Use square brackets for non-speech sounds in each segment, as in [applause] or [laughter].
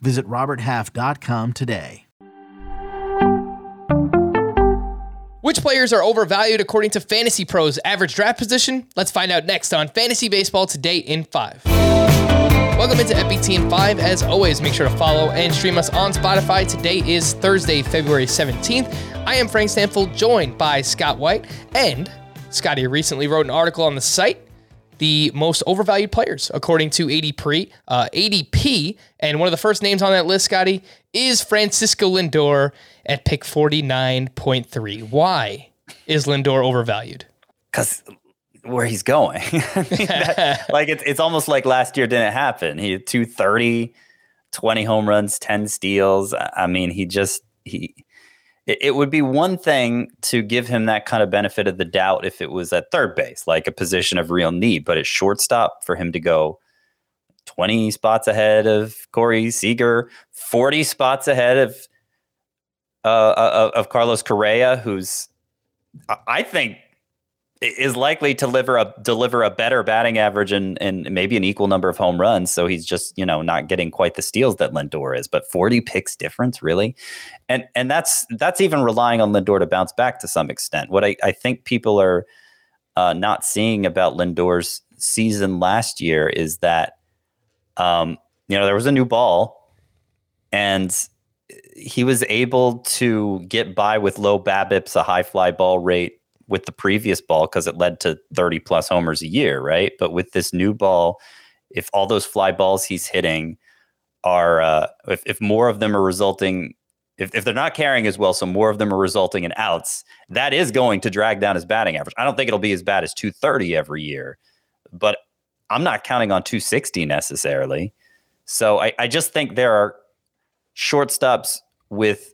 Visit RobertHalf.com today. Which players are overvalued according to Fantasy Pros average draft position? Let's find out next on Fantasy Baseball Today in 5. Welcome into FBT in 5. As always, make sure to follow and stream us on Spotify. Today is Thursday, February 17th. I am Frank Stampfl, joined by Scott White, and Scotty recently wrote an article on the site the most overvalued players according to ADP. Uh, ADP, and one of the first names on that list, Scotty, is Francisco Lindor at pick 49.3. Why is Lindor overvalued? Because where he's going. [laughs] that, [laughs] like it's it's almost like last year didn't happen. He had 230, 20 home runs, 10 steals. I mean, he just he it, would be one thing to give him that kind of benefit of the doubt if it was at third base, like a position of real need, but at shortstop for him to go 20 spots ahead of Corey Seager, 40 spots ahead of uh, uh of Carlos Correa, who's I think is likely to deliver a deliver a better batting average and and maybe an equal number of home runs. So he's just you know not getting quite the steals that Lindor is, but 40 picks difference really, and and that's that's even relying on Lindor to bounce back to some extent. What I, I think people are uh, not seeing about Lindor's season last year is that um, you know there was a new ball, and he was able to get by with low BABIPs, a high fly ball rate with the previous ball because it led to 30 plus homers a year, right? But with this new ball, if all those fly balls he's hitting are, uh, if, if more of them are resulting, if, if they're not carrying as well, so more of them are resulting in outs, that is going to drag down his batting average. I don't think it'll be as bad as 230 every year, but I'm not counting on 260 necessarily. So I, I just think there are shortstops with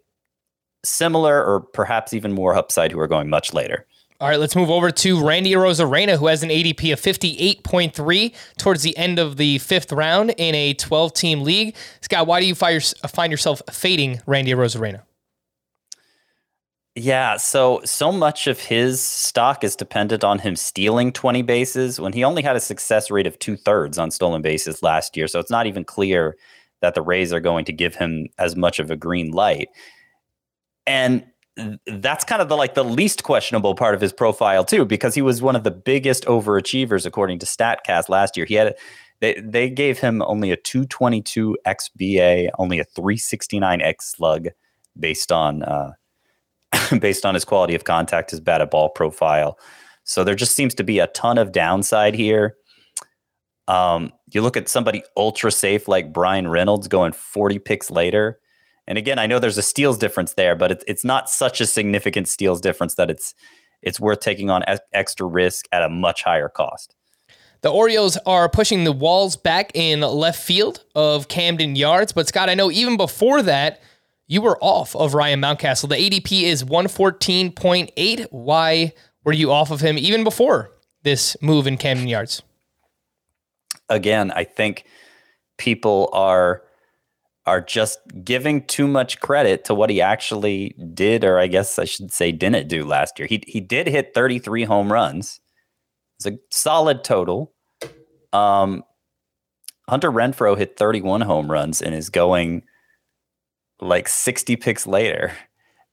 similar or perhaps even more upside who are going much later. All right, let's move over to Randy Arozarena, who has an ADP of 58.3 towards the end of the fifth round in a 12 team league. Scott, why do you uh, find yourself fading Randy Arozarena? Yeah, so so much of his stock is dependent on him stealing 20 bases when he only had a success rate of two thirds on stolen bases last year. So it's not even clear that the Rays are going to give him as much of a green light. And that's kind of the like the least questionable part of his profile too, because he was one of the biggest overachievers according to Statcast last year. He had they they gave him only a 222 xBA, only a 369 x slug based on uh, [laughs] based on his quality of contact, his bat batted ball profile. So there just seems to be a ton of downside here. Um, you look at somebody ultra safe like Bryan Reynolds going 40 picks later and again, I know there's a steals difference there, but it's it's not such a significant steals difference that it's it's worth taking on extra risk at a much higher cost. The Orioles are pushing the walls back in left field of Camden Yards, but Scott, I know even before that, you were off of Ryan Mountcastle. The ADP is 114.8. Why were you off of him even before this move in Camden Yards? Again, I think people are are just giving too much credit to what he actually did, or I guess I should say didn't do last year. He he did hit 33 home runs. It's a solid total. Um, Hunter Renfroe hit 31 home runs and is going like 60 picks later.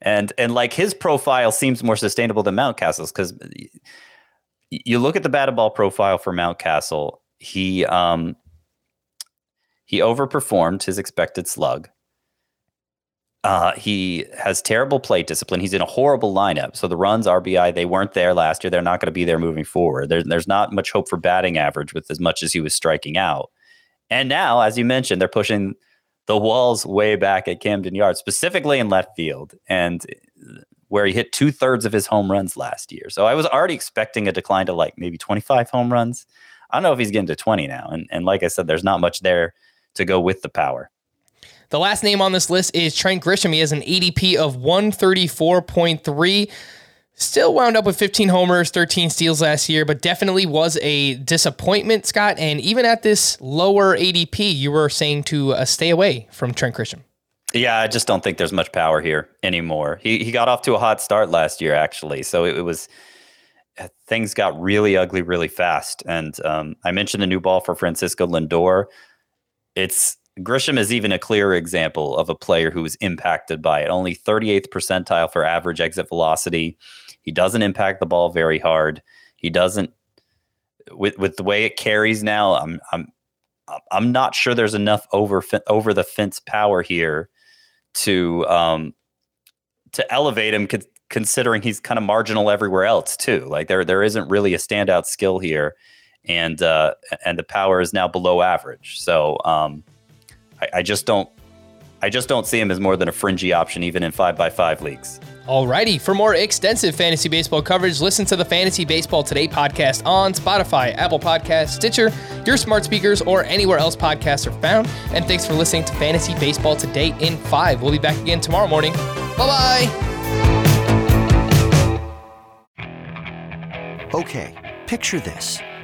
And and like his profile seems more sustainable than Mountcastle's because you look at the batted ball profile for Mountcastle. He um he overperformed his expected slug. Uh, he has terrible plate discipline. He's in a horrible lineup. So the runs, RBI, they weren't there last year. They're not going to be there moving forward. There, there's not much hope for batting average with as much as he was striking out. And now, as you mentioned, they're pushing the walls way back at Camden Yards, specifically in left field, and where he hit two thirds of his home runs last year. So I was already expecting a decline to like maybe 25 home runs. I don't know if he's getting to 20 now. And, and like I said, there's not much there to go with the power. The last name on this list is Trent Grisham. He has an ADP of 134.3. Still wound up with 15 homers, 13 steals last year, but definitely was a disappointment, Scott. And even at this lower ADP, you were saying to uh, stay away from Trent Grisham. Yeah, I just don't think there's much power here anymore. He he got off to a hot start last year, actually. So it, it was uh, things got really ugly really fast. And um, I mentioned the new ball for Francisco Lindor. It's Grisham is even a clearer example of a player who was impacted by it. Only 38th percentile for average exit velocity. He doesn't impact the ball very hard. He doesn't with with the way it carries now. I'm I'm I'm not sure there's enough over over the fence power here to um to elevate him considering he's kind of marginal everywhere else too. Like there there isn't really a standout skill here, and uh, and the power is now below average. So um, I, I just don't I just don't see him as more than a fringy option even in five by five leagues. Alrighty, for more extensive fantasy baseball coverage, listen to the Fantasy Baseball Today podcast on Spotify, Apple Podcasts, Stitcher, your smart speakers, or anywhere else podcasts are found. And thanks for listening to Fantasy Baseball Today in 5. We'll be back again tomorrow morning. Bye bye. Okay, picture this.